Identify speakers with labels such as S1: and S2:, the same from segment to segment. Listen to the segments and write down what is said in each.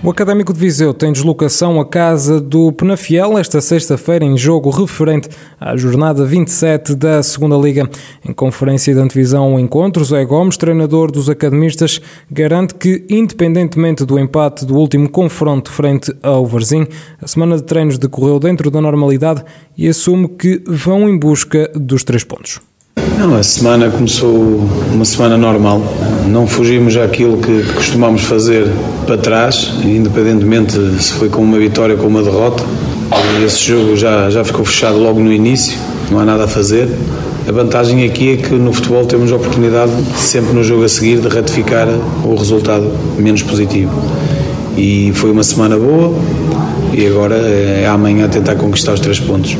S1: O Académico de Viseu tem deslocação à casa do Penafiel esta sexta-feira em jogo referente à jornada 27 da Segunda Liga. Em conferência de antevisão ao encontro, Zé Gomes, treinador dos academistas, garante que, independentemente do empate do último confronto frente ao Varzim, a semana de treinos decorreu dentro da normalidade e assume que vão em busca dos três pontos.
S2: Não, a semana começou uma semana normal. Não fugimos àquilo que costumamos fazer para trás, independentemente se foi com uma vitória ou com uma derrota. Esse jogo já, já ficou fechado logo no início, não há nada a fazer. A vantagem aqui é que no futebol temos a oportunidade, sempre no jogo a seguir, de ratificar o resultado menos positivo. E foi uma semana boa e agora é amanhã tentar conquistar os três pontos.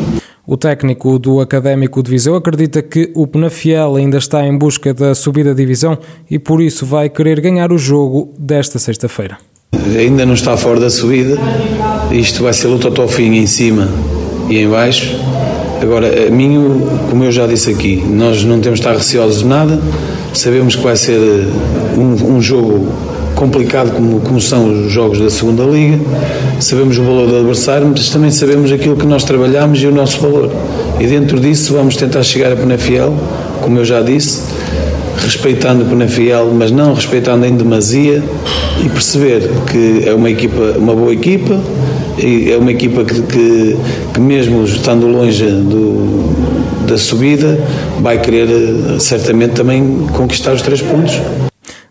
S1: O técnico do Académico de Viseu acredita que o Penafiel ainda está em busca da subida de divisão e por isso vai querer ganhar o jogo desta sexta-feira.
S2: Ainda não está fora da subida, isto vai ser luta até ao fim em cima e em baixo. Agora, a mim, como eu já disse aqui, nós não temos de estar receosos de nada, sabemos que vai ser um, um jogo complicado como, como são os jogos da segunda liga, sabemos o valor do adversário, mas também sabemos aquilo que nós trabalhamos e o nosso valor. E dentro disso vamos tentar chegar a Penafiel, como eu já disse, respeitando Penafiel, mas não respeitando em demasia e perceber que é uma equipa, uma boa equipa, é uma equipa que, que, que mesmo estando longe do, da subida, vai querer certamente também conquistar os três pontos.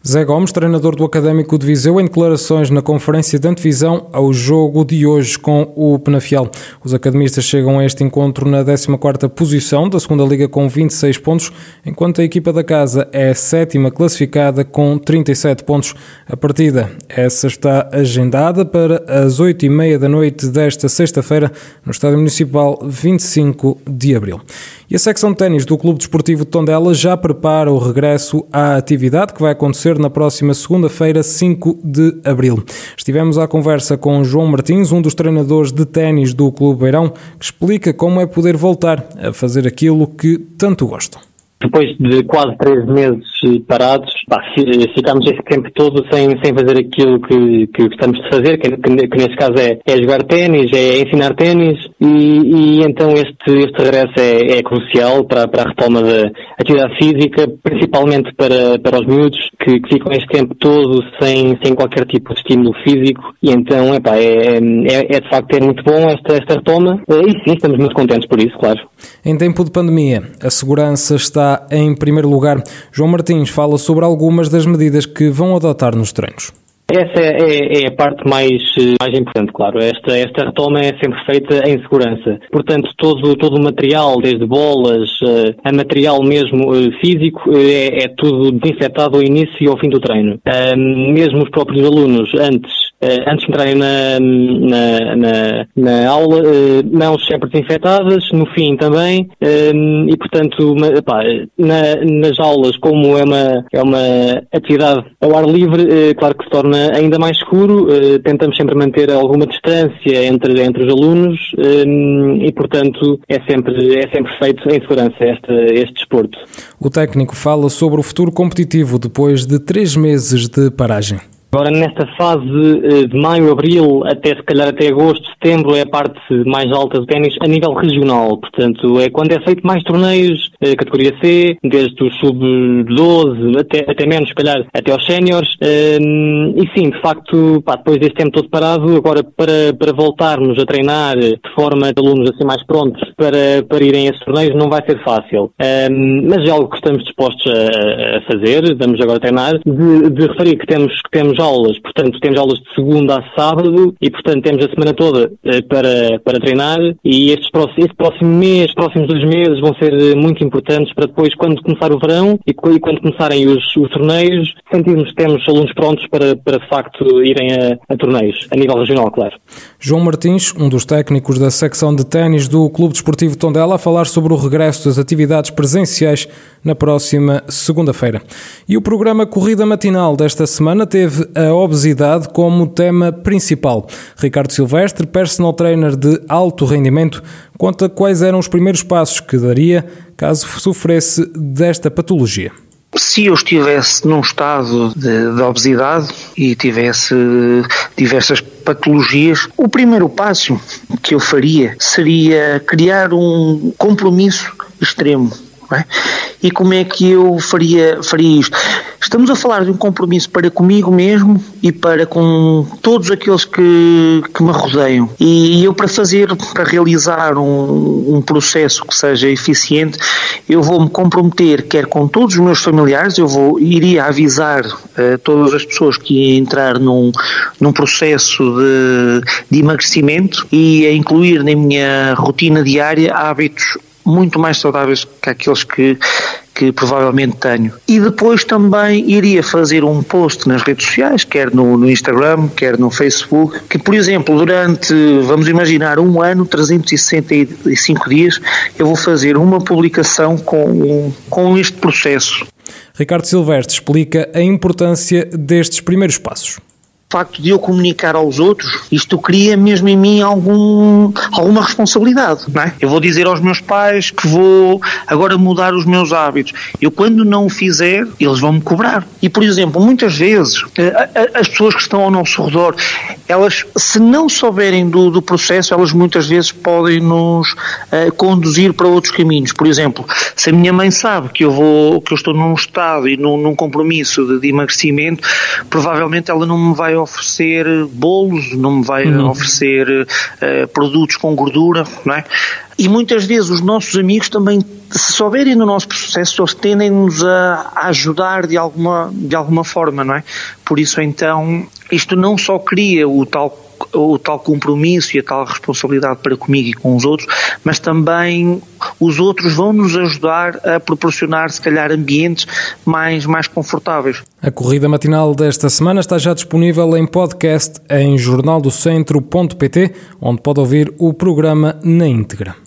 S1: Zé Gomes, treinador do Académico de Viseu, em declarações na conferência de antevisão ao jogo de hoje com o Penafiel. Os academistas chegam a este encontro na 14ª posição da segunda Liga com 26 pontos, enquanto a equipa da casa é a sétima classificada com 37 pontos. A partida, essa está agendada para as 8h30 da noite desta sexta-feira no Estádio Municipal 25 de Abril. E a secção de ténis do Clube Desportivo de Tondela já prepara o regresso à atividade que vai acontecer na próxima segunda-feira, 5 de abril. Estivemos à conversa com João Martins, um dos treinadores de ténis do Clube Beirão, que explica como é poder voltar a fazer aquilo que tanto gostam.
S3: Depois de quase três meses parados, pá, ficámos esse tempo todo sem, sem fazer aquilo que, que gostamos de fazer, que, que, que neste caso é, é jogar ténis, é ensinar ténis, e, e, então este, este regresso é, é crucial para, para a retoma da atividade física, principalmente para, para os miúdos, que, que ficam este tempo todo sem, sem qualquer tipo de estímulo físico, e então epá, é, é, é de facto é muito bom esta, esta retoma, e sim, estamos muito contentes por isso, claro.
S1: Em tempo de pandemia, a segurança está em primeiro lugar. João Martins fala sobre algumas das medidas que vão adotar nos treinos.
S3: Essa é, é, é, a parte mais, mais importante, claro. Esta, esta retoma é sempre feita em segurança. Portanto, todo, todo o material, desde bolas uh, a material mesmo uh, físico, uh, é, é, tudo desinfetado ao início e ao fim do treino. mesmo os próprios alunos, antes antes de entrarem na, na, na, na aula, uh, mãos sempre desinfetadas, no fim também, uh, e portanto, na, nas aulas, como é uma, é uma atividade ao ar livre, claro que se torna ainda mais seguro, tentamos sempre manter alguma distância entre, entre os alunos e portanto é sempre, é sempre feito em segurança este, este desporto.
S1: O técnico fala sobre o futuro competitivo depois de três meses de paragem.
S3: Agora, nesta fase eh, de maio, abril, até se calhar até agosto, setembro, é a parte mais alta do ténis a nível regional. Portanto, é quando é feito mais torneios, eh, categoria C, desde o sub-12 até, até menos, se calhar, até aos séniores. Eh, e sim, de facto, pá, depois deste tempo todo parado, agora para, para voltarmos a treinar de forma de alunos assim mais prontos para, para irem a esses torneios, não vai ser fácil. Mas é algo que estamos dispostos a, a fazer, vamos agora treinar, de, de referir que temos, que temos aulas, portanto, temos aulas de segunda a sábado e, portanto, temos a semana toda eh, para, para treinar e estes este próximo mês, próximos dois meses vão ser eh, muito importantes para depois, quando começar o verão e, e quando começarem os, os torneios, sentirmos que temos alunos prontos para, para de facto, irem a, a torneios, a nível regional, claro.
S1: João Martins, um dos técnicos da secção de ténis do Clube Desportivo Tondela, a falar sobre o regresso das atividades presenciais na próxima segunda-feira. E o programa Corrida Matinal desta semana teve a obesidade como tema principal. Ricardo Silvestre, personal trainer de alto rendimento, conta quais eram os primeiros passos que daria caso sofresse desta patologia.
S4: Se eu estivesse num estado de, de, obesidade e tivesse diversas patologias, o primeiro passo que eu faria seria criar um compromisso extremo. É? E como é que eu faria, faria isto? Estamos a falar de um compromisso para comigo mesmo e para com todos aqueles que, que me rodeiam. E eu, para fazer, para realizar um, um processo que seja eficiente, eu vou me comprometer, quer com todos os meus familiares, eu vou iria avisar uh, todas as pessoas que iam entrar num, num processo de, de emagrecimento e a incluir na minha rotina diária hábitos muito mais saudáveis que aqueles que que provavelmente tenho. E depois também iria fazer um post nas redes sociais, quer no, no, Instagram, quer no Facebook, que, por exemplo, durante, vamos imaginar, um ano, 365 dias, eu vou fazer uma publicação com, com este processo.
S1: Ricardo Silvestre explica a importância destes primeiros passos
S4: facto de eu comunicar aos outros, isto cria mesmo em mim algum, alguma responsabilidade, não é? Eu vou dizer aos meus pais que vou agora mudar os meus hábitos. Eu, quando não o fizer, eles vão me cobrar. E, por exemplo, muitas vezes, eh, as pessoas que estão ao nosso redor, elas, se não souberem do, do processo, elas muitas vezes podem nos uh, conduzir para outros caminhos. Por exemplo, se a minha mãe sabe que eu vou, que eu estou num estado e num, num compromisso de, de emagrecimento, provavelmente ela não me vai oferecer bolos, não me vai uhum. oferecer uh, produtos com gordura, não é? E muitas vezes os nossos amigos também, se souberem do nosso processo, eles tendem-nos a, a, ajudar de alguma, de alguma forma, não é? Por isso então, isto não só cria o tal o tal compromisso e a tal responsabilidade para comigo e com os outros, mas também os outros vão nos ajudar a proporcionar, se calhar, ambientes mais, mais confortáveis.
S1: A corrida matinal desta semana está já disponível em podcast em jornaldocentro.pt, onde pode ouvir o programa na íntegra.